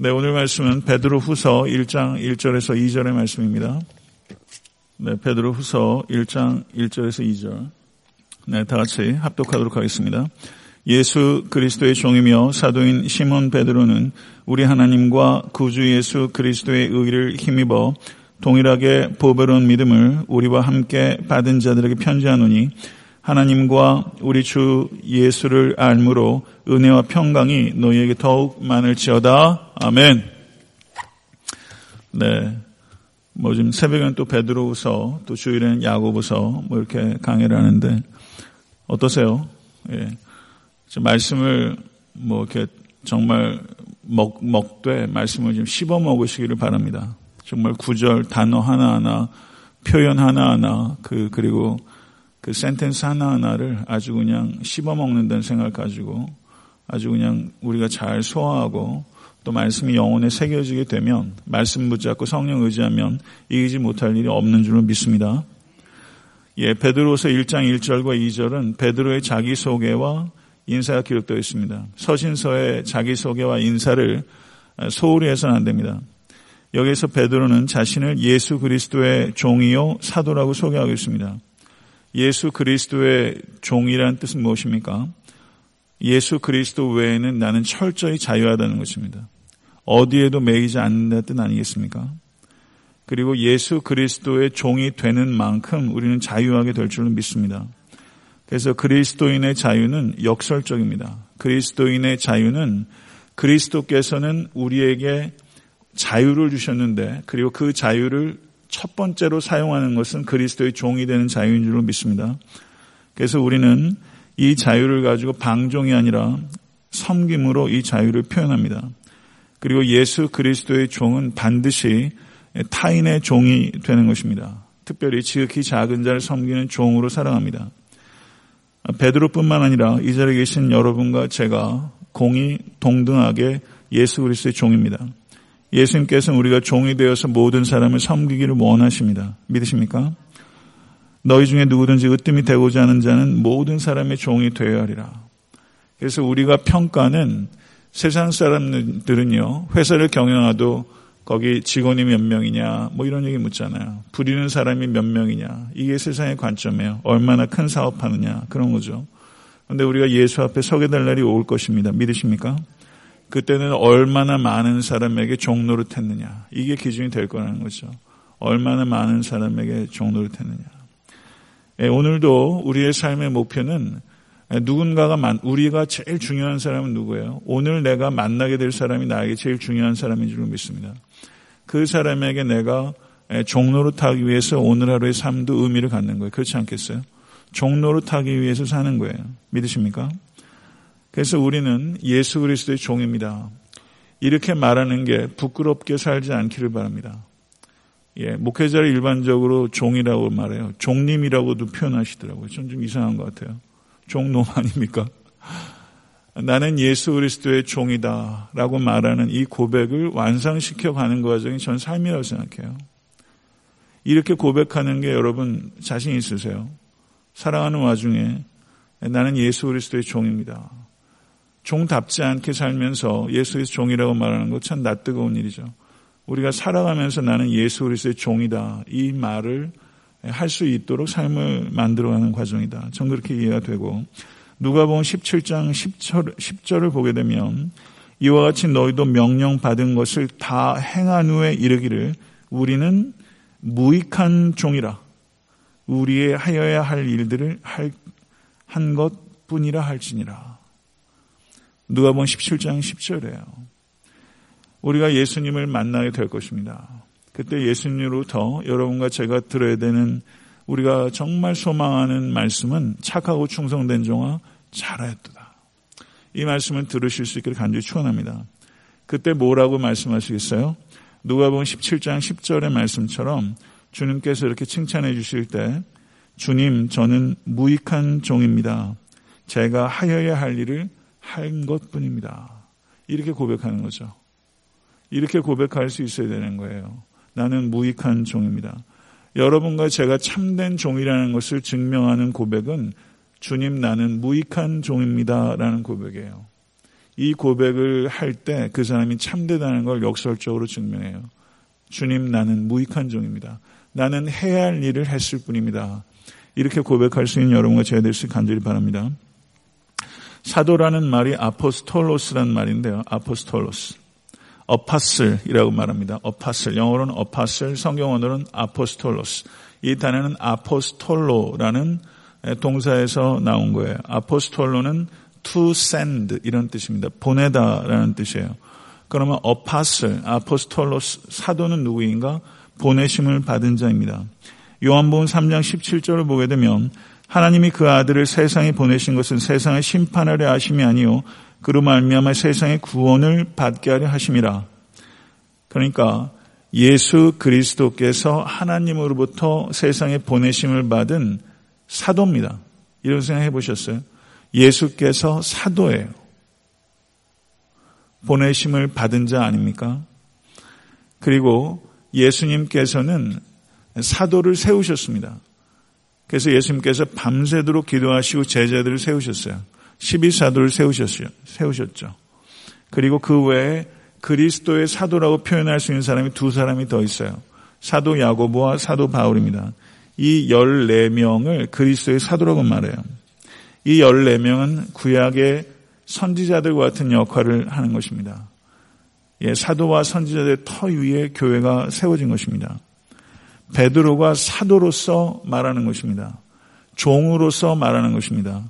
네, 오늘 말씀은 베드로 후서 1장 1절에서 2절의 말씀입니다. 네, 베드로 후서 1장 1절에서 2절. 네, 다 같이 합독하도록 하겠습니다. 예수 그리스도의 종이며 사도인 시몬 베드로는 우리 하나님과 구주 예수 그리스도의 의를 힘입어 동일하게 보배로운 믿음을 우리와 함께 받은 자들에게 편지하노니 하나님과 우리 주 예수를 알므로 은혜와 평강이 너희에게 더욱 많을지어다. 아멘. 네. 뭐 지금 새벽엔 또 베드로우서 또 주일에는 야고보서 뭐 이렇게 강의를 하는데 어떠세요? 예. 말씀을 뭐 이렇게 정말 먹, 먹되 말씀을 좀 씹어 먹으시기를 바랍니다. 정말 구절 단어 하나하나 표현 하나하나 그 그리고 그 센텐스 하나하나를 아주 그냥 씹어 먹는다는 생각을 가지고 아주 그냥 우리가 잘 소화하고 또 말씀이 영혼에 새겨지게 되면 말씀 붙잡고 성령 의지하면 이기지 못할 일이 없는 줄로 믿습니다. 예, 베드로서 1장 1절과 2절은 베드로의 자기소개와 인사가 기록되어 있습니다. 서신서의 자기소개와 인사를 소홀히 해서는 안 됩니다. 여기서 베드로는 자신을 예수 그리스도의 종이요 사도라고 소개하고 있습니다. 예수 그리스도의 종이라는 뜻은 무엇입니까? 예수 그리스도 외에는 나는 철저히 자유하다는 것입니다. 어디에도 매이지 않는다는 뜻 아니겠습니까? 그리고 예수 그리스도의 종이 되는 만큼 우리는 자유하게 될 줄은 믿습니다. 그래서 그리스도인의 자유는 역설적입니다. 그리스도인의 자유는 그리스도께서는 우리에게 자유를 주셨는데 그리고 그 자유를 첫 번째로 사용하는 것은 그리스도의 종이 되는 자유인 줄로 믿습니다. 그래서 우리는 이 자유를 가지고 방종이 아니라 섬김으로 이 자유를 표현합니다. 그리고 예수 그리스도의 종은 반드시 타인의 종이 되는 것입니다. 특별히 지극히 작은 자를 섬기는 종으로 살아갑니다. 베드로뿐만 아니라 이 자리에 계신 여러분과 제가 공이 동등하게 예수 그리스도의 종입니다. 예수님께서는 우리가 종이 되어서 모든 사람을 섬기기를 원하십니다. 믿으십니까? 너희 중에 누구든지 으뜸이 되고자 하는 자는 모든 사람의 종이 되어야 하리라. 그래서 우리가 평가는 세상 사람들은요, 회사를 경영하도 거기 직원이 몇 명이냐, 뭐 이런 얘기 묻잖아요. 부리는 사람이 몇 명이냐. 이게 세상의 관점이에요. 얼마나 큰 사업하느냐. 그런 거죠. 근데 우리가 예수 앞에 서게 될 날이 올 것입니다. 믿으십니까? 그때는 얼마나 많은 사람에게 종노릇 했느냐. 이게 기준이 될 거라는 거죠. 얼마나 많은 사람에게 종노릇 했느냐. 예, 오늘도 우리의 삶의 목표는 누군가가 만, 우리가 제일 중요한 사람은 누구예요? 오늘 내가 만나게 될 사람이 나에게 제일 중요한 사람인 줄 믿습니다. 그 사람에게 내가 종노릇하기 위해서 오늘 하루의 삶도 의미를 갖는 거예요. 그렇지 않겠어요? 종노릇하기 위해서 사는 거예요. 믿으십니까? 그래서 우리는 예수 그리스도의 종입니다. 이렇게 말하는 게 부끄럽게 살지 않기를 바랍니다. 예, 목회자를 일반적으로 종이라고 말해요. 종님이라고도 표현하시더라고요. 전좀 이상한 것 같아요. 종놈 아닙니까? 나는 예수 그리스도의 종이다 라고 말하는 이 고백을 완성시켜 가는 과정이 전 삶이라고 생각해요. 이렇게 고백하는 게 여러분 자신 있으세요? 사랑하는 와중에 나는 예수 그리스도의 종입니다. 종답지 않게 살면서 예수의 종이라고 말하는 것 참 낯뜨거운 일이죠. 우리가 살아가면서 나는 예수 그리스도의 종이다. 이 말을 할 수 있도록 삶을 만들어가는 과정이다. 전 그렇게 이해가 되고 누가 보면 17장 10절, 10절을 보게 되면 이와 같이 너희도 명령 받은 것을 다 행한 후에 이르기를 우리는 무익한 종이라 우리의 하여야 할 일들을 한 것뿐이라 할지니라. 누가 보면 17장 10절이에요. 우리가 예수님을 만나게 될 것입니다. 그때 예수님으로부터 여러분과 제가 들어야 되는 우리가 정말 소망하는 말씀은 착하고 충성된 종아 잘하였도다. 이 말씀을 들으실 수 있기를 간절히 축원합니다. 그때 뭐라고 말씀하시겠어요? 누가 보면 17장 10절의 말씀처럼 주님께서 이렇게 칭찬해 주실 때 주님 저는 무익한 종입니다. 제가 하여야 할 일을 한 것뿐입니다. 이렇게 고백하는 거죠. 이렇게 고백할 수 있어야 되는 거예요. 나는 무익한 종입니다. 여러분과 제가 참된 종이라는 것을 증명하는 고백은 주님 나는 무익한 종입니다. 라는 고백이에요. 이 고백을 할 때 그 사람이 참되다는 걸 역설적으로 증명해요. 주님 나는 무익한 종입니다. 나는 해야 할 일을 했을 뿐입니다. 이렇게 고백할 수 있는 여러분과 제가 될 수 간절히 바랍니다. 사도라는 말이 아포스톨로스라는 말인데요. 아포스톨로스. 어파슬이라고 말합니다. 어파슬. 영어로는 어파슬, 성경어로는 아포스톨로스. 이 단어는 아포스톨로라는 동사에서 나온 거예요. 아포스톨로는 to send 이런 뜻입니다. 보내다라는 뜻이에요. 그러면 어파슬, 아포스톨로스 사도는 누구인가? 보내심을 받은 자입니다. 요한복음 3장 17절을 보게 되면 하나님이 그 아들을 세상에 보내신 것은 세상을 심판하려 하심이 아니요 그로 말미암아 세상의 구원을 받게 하려 하심이라. 그러니까 예수 그리스도께서 하나님으로부터 세상에 보내심을 받은 사도입니다. 이런 생각 해 보셨어요? 예수께서 사도예요. 보내심을 받은 자 아닙니까? 그리고 예수님께서는 사도를 세우셨습니다. 그래서 예수님께서 밤새도록 기도하시고 제자들을 세우셨어요. 12사도를 세우셨어요. 세우셨죠. 그리고 그 외에 그리스도의 사도라고 표현할 수 있는 사람이 두 사람이 더 있어요. 사도 야고보와 사도 바울입니다. 이 14명을 그리스도의 사도라고 말해요. 이 14명은 구약의 선지자들과 같은 역할을 하는 것입니다. 예, 사도와 선지자들의 터 위에 교회가 세워진 것입니다. 베드로가 사도로서 말하는 것입니다. 종으로서 말하는 것입니다.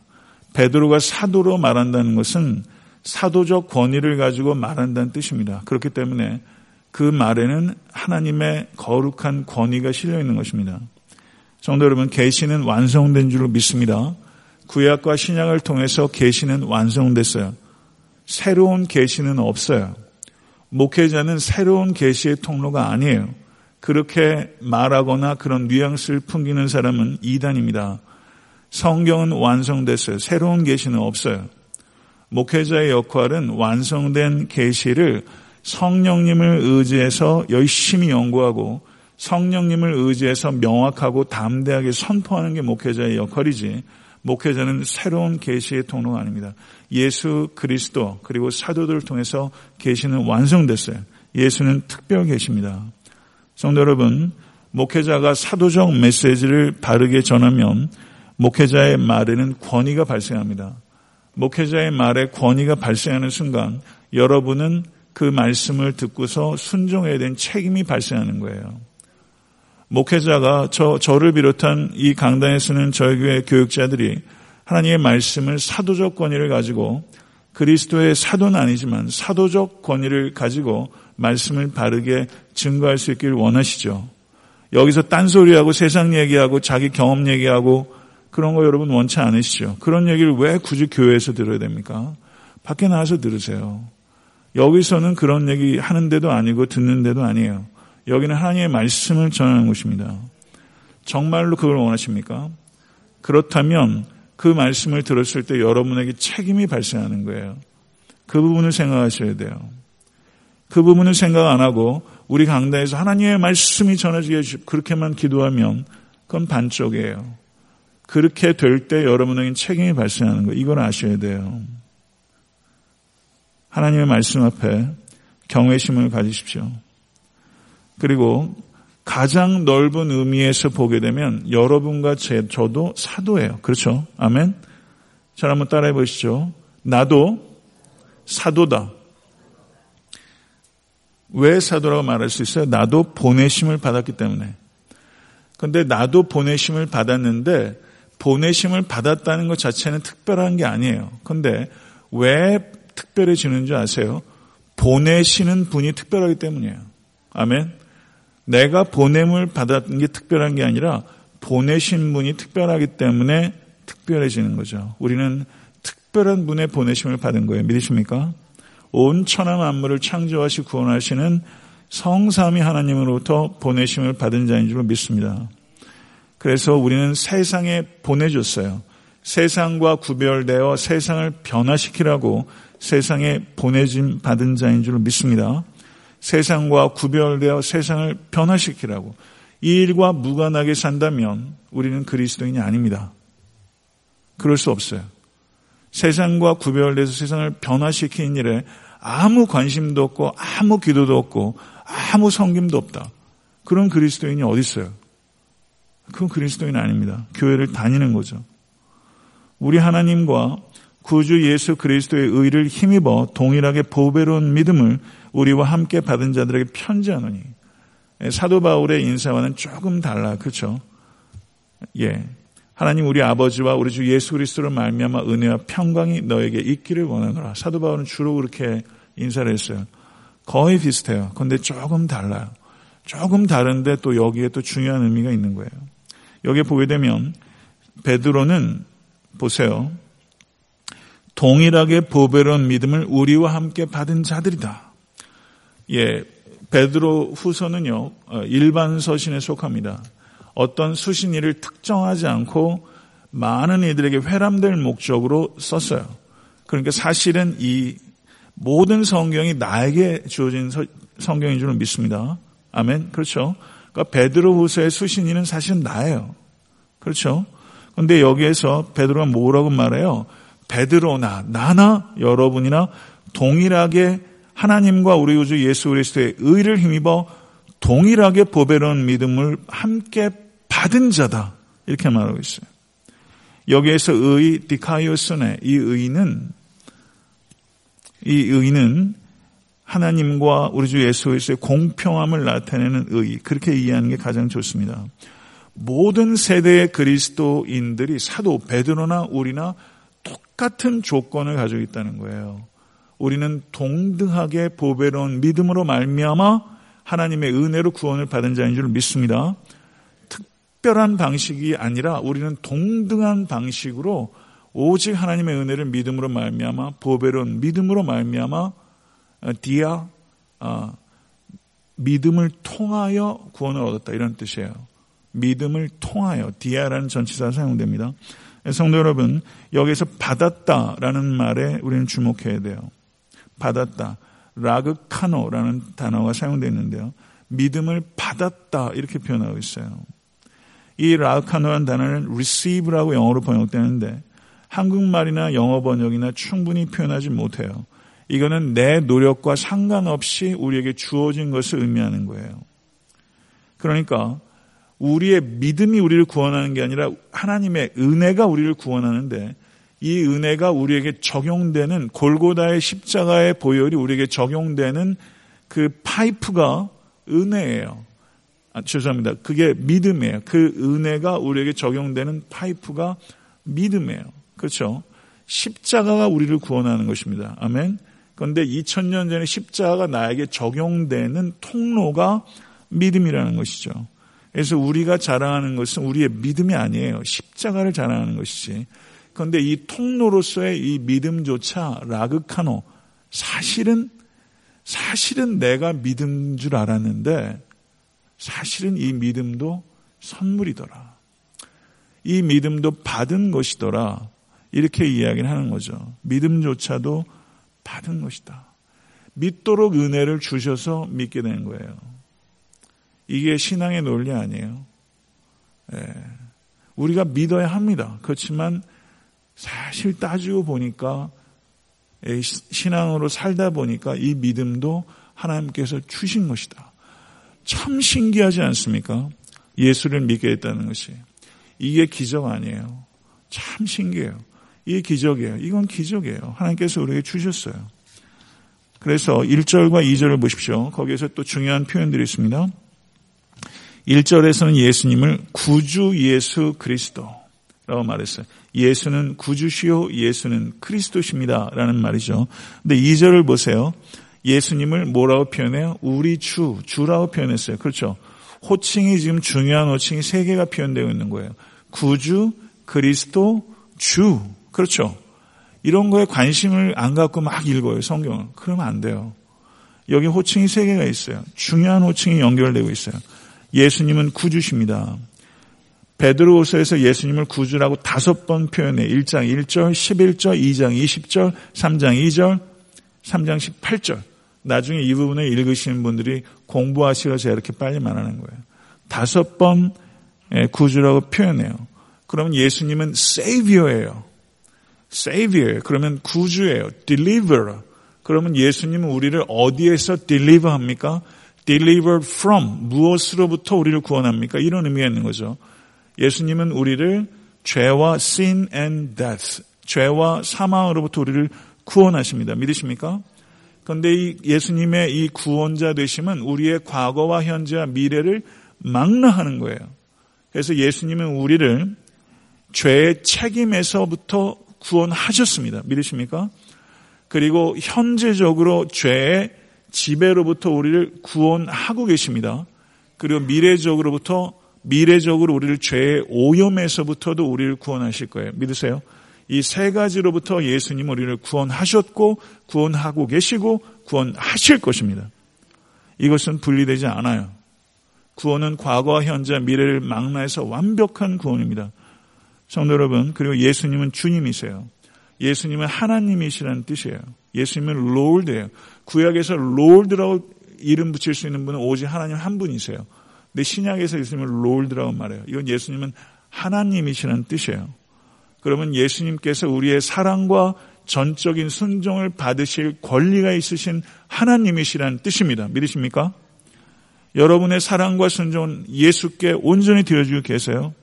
베드로가 사도로 말한다는 것은 사도적 권위를 가지고 말한다는 뜻입니다. 그렇기 때문에 그 말에는 하나님의 거룩한 권위가 실려 있는 것입니다. 성도 여러분, 계시는 완성된 줄로 믿습니다. 구약과 신약을 통해서 계시는 완성됐어요. 새로운 계시는 없어요. 목회자는 새로운 계시의 통로가 아니에요. 그렇게 말하거나 그런 뉘앙스를 풍기는 사람은 이단입니다. 성경은 완성됐어요. 새로운 계시는 없어요. 목회자의 역할은 완성된 계시를 성령님을 의지해서 열심히 연구하고 성령님을 의지해서 명확하고 담대하게 선포하는 게 목회자의 역할이지 목회자는 새로운 계시의 통로가 아닙니다. 예수 그리스도 그리고 사도들을 통해서 계시는 완성됐어요. 예수는 특별 계십니다. 성도 여러분, 목회자가 사도적 메시지를 바르게 전하면 목회자의 말에는 권위가 발생합니다. 목회자의 말에 권위가 발생하는 순간 여러분은 그 말씀을 듣고서 순종해야 되는 책임이 발생하는 거예요. 목회자가 저, 저를 비롯한 이 강단에 서는 저희 교회 교육자들이 하나님의 말씀을 사도적 권위를 가지고 그리스도의 사도는 아니지만 사도적 권위를 가지고 말씀을 바르게 증거할 수 있기를 원하시죠. 여기서 딴소리하고 세상 얘기하고 자기 경험 얘기하고 그런 거 여러분 원치 않으시죠. 그런 얘기를 왜 굳이 교회에서 들어야 됩니까? 밖에 나와서 들으세요. 여기서는 그런 얘기 하는데도 아니고 듣는데도 아니에요. 여기는 하나님의 말씀을 전하는 곳입니다. 정말로 그걸 원하십니까? 그렇다면 그 말씀을 들었을 때 여러분에게 책임이 발생하는 거예요. 그 부분을 생각하셔야 돼요. 그 부분을 생각 안 하고 우리 강단에서 하나님의 말씀이 전해지게 해주십 그렇게만 기도하면 그건 반쪽이에요. 그렇게 될 때 여러분에게 책임이 발생하는 거 이걸 아셔야 돼요. 하나님의 말씀 앞에 경외심을 가지십시오. 그리고 가장 넓은 의미에서 보게 되면 여러분과 제, 저도 사도예요. 그렇죠? 아멘? 자, 한번 따라해 보시죠. 나도 사도다. 왜 사도라고 말할 수 있어요? 나도 보내심을 받았기 때문에. 근데 나도 보내심을 받았는데 보내심을 받았다는 것 자체는 특별한 게 아니에요. 근데 왜 특별해지는 줄 아세요? 보내시는 분이 특별하기 때문이에요. 아멘. 내가 보냄을 받았던 게 특별한 게 아니라 보내신 분이 특별하기 때문에 특별해지는 거죠. 우리는 특별한 분의 보내심을 받은 거예요. 믿으십니까? 온 천하 만물을 창조하시 구원하시는 성삼위 하나님으로부터 보내심을 받은 자인 줄 믿습니다. 그래서 우리는 세상에 보내줬어요. 세상과 구별되어 세상을 변화시키라고 세상에 보내짐 받은 자인 줄 믿습니다. 세상과 구별되어 세상을 변화시키라고. 이 일과 무관하게 산다면 우리는 그리스도인이 아닙니다. 그럴 수 없어요. 세상과 구별돼서 세상을 변화시키는 일에 아무 관심도 없고 아무 기도도 없고 아무 성김도 없다. 그런 그리스도인이 어디 있어요? 그건 그리스도인 아닙니다. 교회를 다니는 거죠. 우리 하나님과 구주 예수 그리스도의 의를 힘입어 동일하게 보배로운 믿음을 우리와 함께 받은 자들에게 편지하노니 사도 바울의 인사와는 조금 달라 그렇죠? 예. 하나님 우리 아버지와 우리 주 예수 그리스도를 말미암아 은혜와 평강이 너에게 있기를 원하노라. 사도 바울은 주로 그렇게 인사를 했어요. 거의 비슷해요. 그런데 조금 달라요. 조금 다른데 또 여기에 또 중요한 의미가 있는 거예요. 여기에 보게 되면 베드로는 보세요. 동일하게 보배로운 믿음을 우리와 함께 받은 자들이다. 예, 베드로 후서는요, 어, 일반 서신에 속합니다. 어떤 수신이를 특정하지 않고 많은 이들에게 회람될 목적으로 썼어요. 그러니까 사실은 이 모든 성경이 나에게 주어진 성경인 줄 믿습니다. 아멘. 그렇죠. 그러니까 베드로후서의 수신이는 사실은 나예요. 그렇죠. 근데 여기에서 베드로가 뭐라고 말해요? 베드로나 나나 여러분이나 동일하게 하나님과 우리 우주 예수 그리스도의 의를 힘입어 동일하게 보배로운 믿음을 함께 받은 자다. 이렇게 말하고 있어요. 여기에서 의 디카이오스네 이 의는 이 의는 하나님과 우리 주 예수 그리스도의 공평함을 나타내는 의 그렇게 이해하는 게 가장 좋습니다. 모든 세대의 그리스도인들이 사도 베드로나 우리나 똑같은 조건을 가지고 있다는 거예요. 우리는 동등하게 보배로운 믿음으로 말미암아 하나님의 은혜로 구원을 받은 자인 줄 믿습니다. 특별한 방식이 아니라 우리는 동등한 방식으로 오직 하나님의 은혜를 믿음으로 말미암아 보배로운 믿음으로 말미암아 어, 디아 어, 믿음을 통하여 구원을 얻었다 이런 뜻이에요. 믿음을 통하여 디아라는 전치사 사용됩니다. 성도 여러분 여기서 받았다라는 말에 우리는 주목해야 돼요. 받았다. 라그카노라는 단어가 사용되어 있는데요. 믿음을 받았다 이렇게 표현하고 있어요. 이 라그카노라는 단어는 receive라고 영어로 번역되는데 한국말이나 영어 번역이나 충분히 표현하지 못해요. 이거는 내 노력과 상관없이 우리에게 주어진 것을 의미하는 거예요. 그러니까 우리의 믿음이 우리를 구원하는 게 아니라 하나님의 은혜가 우리를 구원하는데 이 은혜가 우리에게 적용되는 골고다의 십자가의 보혈이 우리에게 적용되는 그 파이프가 은혜예요. 아, 죄송합니다. 그게 믿음이에요. 그 은혜가 우리에게 적용되는 파이프가 믿음이에요. 그렇죠? 십자가가 우리를 구원하는 것입니다. 아멘. 그런데 2000년 전에 십자가가 나에게 적용되는 통로가 믿음이라는 것이죠. 그래서 우리가 자랑하는 것은 우리의 믿음이 아니에요. 십자가를 자랑하는 것이지. 그런데 이 통로로서의 이 믿음조차 라그카노 사실은 사실은 내가 믿음 줄 알았는데 사실은 이 믿음도 선물이더라. 이 믿음도 받은 것이더라. 이렇게 이야기를 하는 거죠. 믿음조차도 받은 것이다. 믿도록 은혜를 주셔서 믿게 되는 거예요. 이게 신앙의 논리 아니에요. 예. 우리가 믿어야 합니다. 그렇지만 사실 따지고 보니까 예, 신앙으로 살다 보니까 이 믿음도 하나님께서 주신 것이다. 참 신기하지 않습니까? 예수를 믿게 됐다는 것이. 이게 기적 아니에요. 참 신기해요. 이게 기적이에요. 이건 기적이에요. 하나님께서 우리에게 주셨어요. 그래서 1절과 2절을 보십시오. 거기에서 또 중요한 표현들이 있습니다. 1절에서는 예수님을 구주 예수 그리스도라고 말했어요. 예수는 구주시요 예수는 그리스도십니다. 라는 말이죠. 근데 2절을 보세요. 예수님을 뭐라고 표현해요? 우리 주, 주라고 표현했어요. 그렇죠. 호칭이 지금 중요한 호칭이 세 개가 표현되어 있는 거예요. 구주, 그리스도, 주. 그렇죠. 이런 거에 관심을 안 갖고 막 읽어요, 성경을. 그러면 안 돼요. 여기 호칭이 세 개가 있어요. 중요한 호칭이 연결되고 있어요. 예수님은 구주십니다. 베드로후서에서 예수님을 구주라고 다섯 번 표현해 1장 1절, 11절, 2장 20절, 3장 2절, 3장 18절. 나중에 이 부분을 읽으시는 분들이 공부하시어서 이렇게 빨리 말하는 거예요. 다섯 번 구주라고 표현해요. 그러면 예수님은 세이비어예요. Savior 그러면 구주예요. Deliverer 그러면 예수님은 우리를 어디에서 deliver 합니까? Deliver from 무엇으로부터 우리를 구원합니까? 이런 의미가 있는 거죠. 예수님은 우리를 죄와 sin and death 죄와 사망으로부터 우리를 구원하십니다. 믿으십니까? 그런데 이 예수님의 이 구원자 되심은 우리의 과거와 현재와 미래를 망라하는 거예요. 그래서 예수님은 우리를 죄의 책임에서부터 구원하셨습니다. 믿으십니까? 그리고 현재적으로 죄의 지배로부터 우리를 구원하고 계십니다. 그리고 미래적으로부터 미래적으로 우리를 죄의 오염에서부터도 우리를 구원하실 거예요. 믿으세요? 이 세 가지로부터 예수님 우리를 구원하셨고 구원하고 계시고 구원하실 것입니다. 이것은 분리되지 않아요. 구원은 과거와 현재, 미래를 망라해서 완벽한 구원입니다. 성도 여러분, 그리고 예수님은 주님이세요. 예수님은 하나님이시라는 뜻이에요. 예수님은 롤드예요. 구약에서 롤드라고 이름 붙일 수 있는 분은 오직 하나님 한 분이세요. 근데 신약에서 예수님은 롤드라고 말해요. 이건 예수님은 하나님이시라는 뜻이에요. 그러면 예수님께서 우리의 사랑과 전적인 순종을 받으실 권리가 있으신 하나님이시라는 뜻입니다. 믿으십니까? 여러분의 사랑과 순종은 예수께 온전히 드려주고 계세요.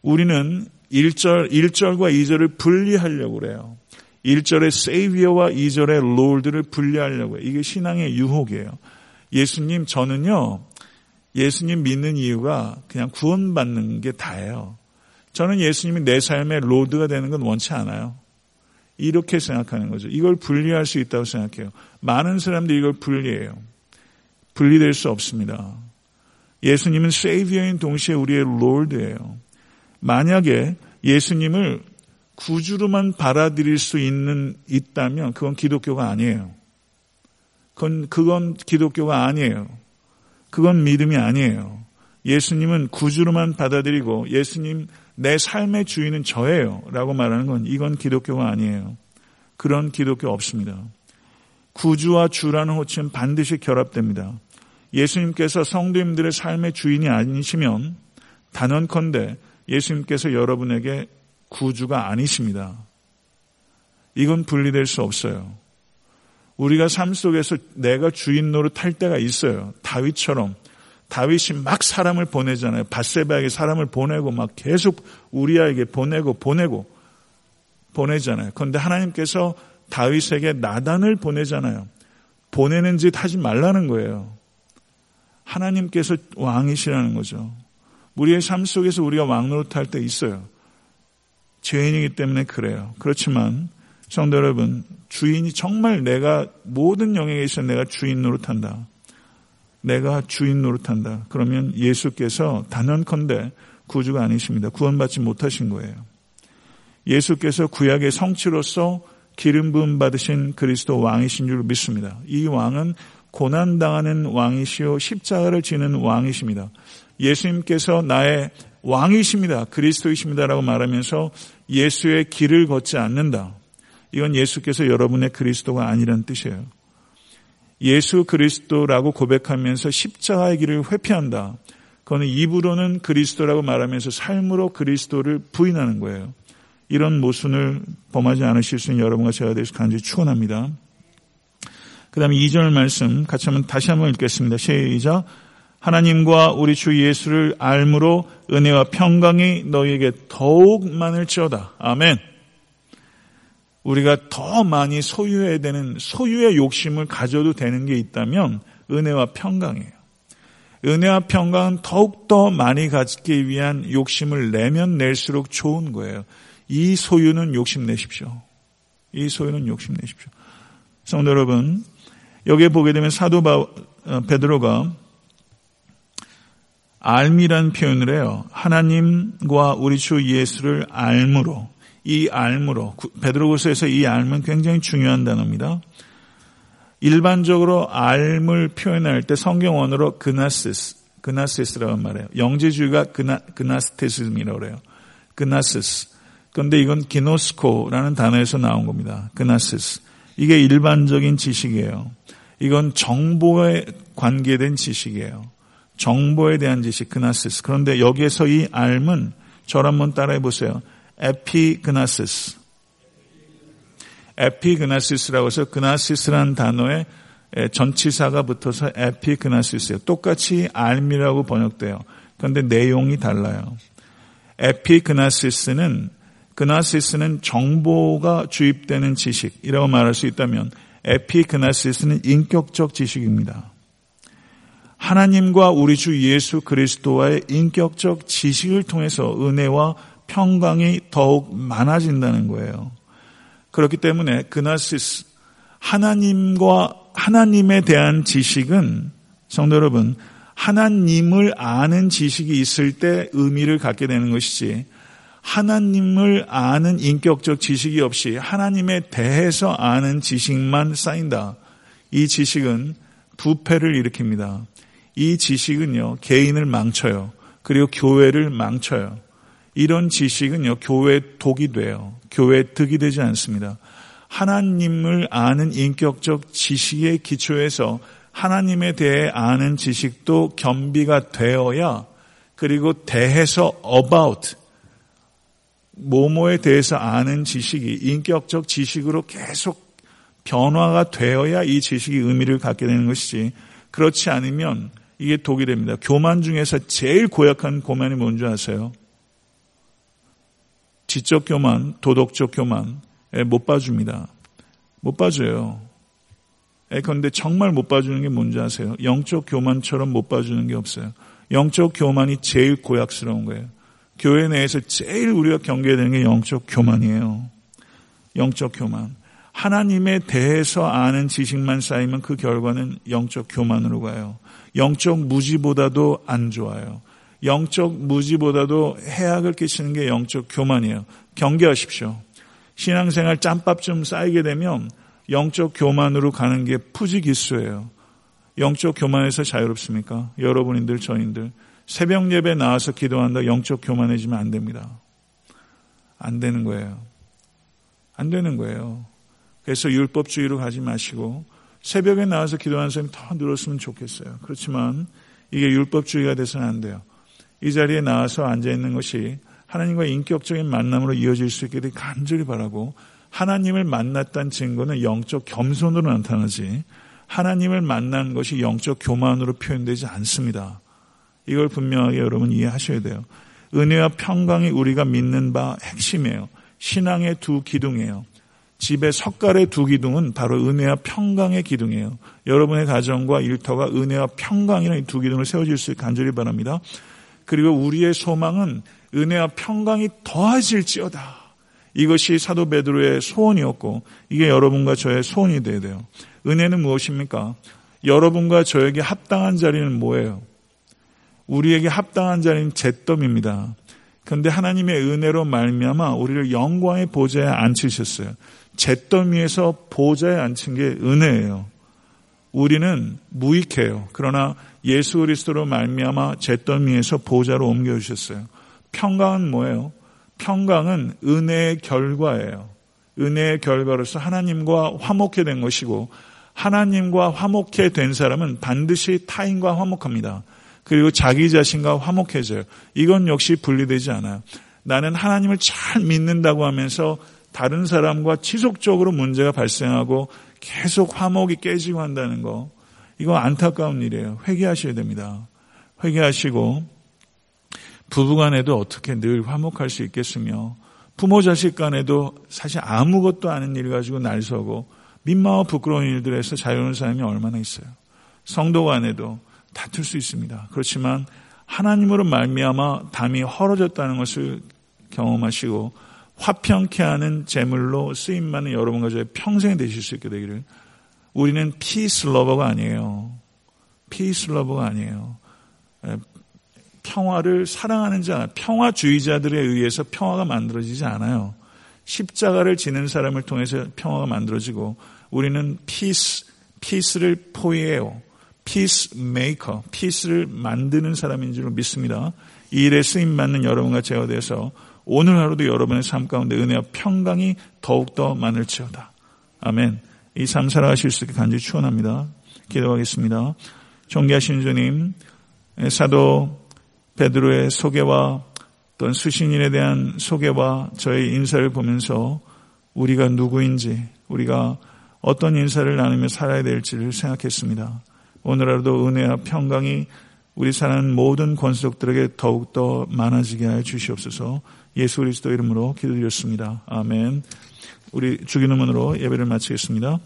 우리는 1절, 1절과 2절을 분리하려고 그래요. 1절의 세이비어와 2절의 롤드를 분리하려고 해요. 이게 신앙의 유혹이에요. 예수님, 저는요, 예수님 믿는 이유가 그냥 구원받는 게 다예요. 저는 예수님이 내 삶의 Lord가 되는 건 원치 않아요. 이렇게 생각하는 거죠. 이걸 분리할 수 있다고 생각해요. 많은 사람들이 이걸 분리해요. 분리될 수 없습니다. 예수님은 Savior인 동시에 우리의 Lord예요. 만약에 예수님을 구주로만 받아들일 수 있는 있다면 그건 기독교가 아니에요. 그건 그건 기독교가 아니에요. 그건 믿음이 아니에요. 예수님은 구주로만 받아들이고 예수님 내 삶의 주인은 저예요. 라고 말하는 건 이건 기독교가 아니에요. 그런 기독교 없습니다. 구주와 주라는 호칭은 반드시 결합됩니다. 예수님께서 성도님들의 삶의 주인이 아니시면 단언컨대 예수님께서 여러분에게 구주가 아니십니다. 이건 분리될 수 없어요. 우리가 삶 속에서 내가 주인 노릇할 때가 있어요. 다윗처럼 다윗이 막 사람을 보내잖아요. 바세바에게 사람을 보내고 막 계속 우리아에게 보내고 보내고 보내잖아요. 그런데 하나님께서 다윗에게 나단을 보내잖아요. 보내는 짓 하지 말라는 거예요. 하나님께서 왕이시라는 거죠. 우리의 삶 속에서 우리가 왕노릇할 때 있어요. 죄인이기 때문에 그래요. 그렇지만 성도 여러분, 주인이 정말 내가 모든 영역에 있어 내가 주인 노릇한다. 내가 주인 노릇한다. 그러면 예수께서 단언컨대 구주가 아니십니다. 구원받지 못하신 거예요. 예수께서 구약의 성취로서 기름 부음 받으신 그리스도 왕이신 줄 믿습니다. 이 왕은 고난 당하는 왕이시요 십자가를 지는 왕이십니다. 예수님께서 나의 왕이십니다. 그리스도이십니다라고 말하면서 예수의 길을 걷지 않는다. 이건 예수께서 여러분의 그리스도가 아니란 뜻이에요. 예수 그리스도라고 고백하면서 십자가의 길을 회피한다. 그거는 입으로는 그리스도라고 말하면서 삶으로 그리스도를 부인하는 거예요. 이런 모순을 범하지 않으실 수 있는 여러분과 제가 되서 간절히 축원합니다. 그 다음에 2절 말씀 같이 한번 다시 한번 읽겠습니다. 시작. 하나님과 우리 주 예수를 알므로 은혜와 평강이 너희에게 더욱 많을지어다. 아멘. 우리가 더 많이 소유해야 되는 소유의 욕심을 가져도 되는 게 있다면 은혜와 평강이에요. 은혜와 평강은 더욱더 많이 갖기 위한 욕심을 내면 낼수록 좋은 거예요. 이 소유는 욕심내십시오. 이 소유는 욕심내십시오. 성도 여러분, 여기에 보게 되면 사도 바, 어, 베드로가 알미란 표현을 해요. 하나님과 우리 주 예수를 알므로 이 알므로 베드로고서에서 이 알은 굉장히 중요한 단어입니다. 일반적으로 알을 표현할 때 성경 원어로 그나시스, 그나시스라고 말해요. 영재주의가 그나, 그나스테스미라고 그래요. 그나시스. 그런데 이건 기노스코라는 단어에서 나온 겁니다. 그나시스. 이게 일반적인 지식이에요. 이건 정보에 관계된 지식이에요. 정보에 대한 지식, 그나시스. 그런데 여기에서 이 알은 저를 한번 따라해 보세요. 에피그나시스. 에피그나시스라고 해서 그나시스라는 단어에 전치사가 붙어서 에피그나시스예요. 똑같이 알미라고 번역돼요. 그런데 내용이 달라요. 에피그나시스는 그나시스는 정보가 주입되는 지식이라고 말할 수 있다면 에피그나시스는 인격적 지식입니다. 하나님과 우리 주 예수 그리스도와의 인격적 지식을 통해서 은혜와 평강이 더욱 많아진다는 거예요. 그렇기 때문에 그나시스 하나님과 하나님에 대한 지식은 성도 여러분 하나님을 아는 지식이 있을 때 의미를 갖게 되는 것이지 하나님을 아는 인격적 지식이 없이 하나님에 대해서 아는 지식만 쌓인다. 이 지식은 부패를 일으킵니다. 이 지식은요, 개인을 망쳐요. 그리고 교회를 망쳐요. 이런 지식은요, 교회 독이 돼요. 교회 득이 되지 않습니다. 하나님을 아는 인격적 지식의 기초에서 하나님에 대해 아는 지식도 겸비가 되어야 그리고 대해서 about 모모에 대해서 아는 지식이 인격적 지식으로 계속 변화가 되어야 이 지식이 의미를 갖게 되는 것이지 그렇지 않으면 이게 독이 됩니다. 교만 중에서 제일 고약한 고만이 뭔지 아세요? 지적 교만, 도덕적 교만 못 봐줍니다. 못 봐줘요. 그런데 정말 못 봐주는 게 뭔지 아세요? 영적 교만처럼 못 봐주는 게 없어요. 영적 교만이 제일 고약스러운 거예요. 교회 내에서 제일 우리가 경계해야 되는 게 영적 교만이에요. 영적 교만. 하나님에 대해서 아는 지식만 쌓이면 그 결과는 영적 교만으로 가요. 영적 무지보다도 안 좋아요. 영적 무지보다도 해악을 끼치는 게 영적 교만이에요. 경계하십시오. 신앙생활 짬밥 좀 쌓이게 되면 영적 교만으로 가는 게 푸지기수예요. 영적 교만에서 자유롭습니까? 여러분인들, 저인들. 새벽 예배 나와서 기도한다 영적 교만해지면 안 됩니다. 안 되는 거예요. 안 되는 거예요. 그래서 율법주의로 가지 마시고 새벽에 나와서 기도하는 사람이 더 늘었으면 좋겠어요. 그렇지만 이게 율법주의가 돼서는 안 돼요. 이 자리에 나와서 앉아있는 것이 하나님과 인격적인 만남으로 이어질 수 되길 간절히 바라고 하나님을 만났다는 증거는 영적 겸손으로 나타나지 하나님을 만난 것이 영적 교만으로 표현되지 않습니다. 이걸 분명하게 여러분 이해하셔야 돼요. 은혜와 평강이 우리가 믿는 바 핵심이에요. 신앙의 두 기둥이에요. 집의 석갈의 두 기둥은 바로 은혜와 평강의 기둥이에요. 여러분의 가정과 일터가 은혜와 평강이라는 두 기둥을 세워질 수 간절히 바랍니다. 그리고 우리의 소망은 은혜와 평강이 더하질지어다. 이것이 사도 베드로의 소원이었고 이게 여러분과 저의 소원이 되어야 돼요. 은혜는 무엇입니까? 여러분과 저에게 합당한 자리는 뭐예요? 우리에게 합당한 자리는 잿더미입니다. 그런데 하나님의 은혜로 말미암아 우리를 영광의 보좌에 앉히셨어요. 잿더미에서 보좌에 앉힌 게 은혜예요. 우리는 무익해요. 그러나 예수 그리스도로 말미암아 잿더미에서 보좌로 옮겨 주셨어요. 평강은 뭐예요? 평강은 은혜의 결과예요. 은혜의 결과로서 하나님과 화목해 된 것이고 하나님과 화목해 된 사람은 반드시 타인과 화목합니다. 그리고 자기 자신과 화목해져요. 이건 역시 분리되지 않아요. 나는 하나님을 잘 믿는다고 하면서 다른 사람과 지속적으로 문제가 발생하고 계속 화목이 깨지고 한다는 거. 이거 안타까운 일이에요. 회개하셔야 됩니다. 회개하시고 부부 간에도 어떻게 늘 화목할 수 있겠으며 부모 자식 간에도 사실 아무것도 아닌 일 가지고 날 서고 민망하고 부끄러운 일들에서 자유로운 사람이 얼마나 있어요. 성도 간에도 다툴 수 있습니다. 그렇지만 하나님으로 말미암아 담이 헐어졌다는 것을 경험하시고 화평케 하는 제물로 쓰임 받는 여러분과 저의 평생 되실 수 있게 되기를 우리는 peace lover가 아니에요. peace lover가 아니에요. 평화를 사랑하는 자, 평화주의자들에 의해서 평화가 만들어지지 않아요. 십자가를 지는 사람을 통해서 평화가 만들어지고 우리는 peace, peace를 포위해요. peacemaker, peace를 만드는 사람인 줄 믿습니다. 이 일에 쓰임 받는 여러분과 제가 돼서 오늘 하루도 여러분의 삶 가운데 은혜와 평강이 더욱더 많을지어다. 아멘. 이 삶 살아가실 수 있게 간절히 축원합니다. 기도하겠습니다. 존귀하신 주님, 사도 베드로의 소개와 또는 수신인에 대한 소개와 저의 인사를 보면서 우리가 누구인지 우리가 어떤 인사를 나누며 살아야 될지를 생각했습니다. 오늘 하루도 은혜와 평강이 우리 사는 모든 권속들에게 더욱더 많아지게 하여 주시옵소서 예수 그리스도 이름으로 기도드렸습니다. 아멘. 우리 주기도문으로 예배를 마치겠습니다.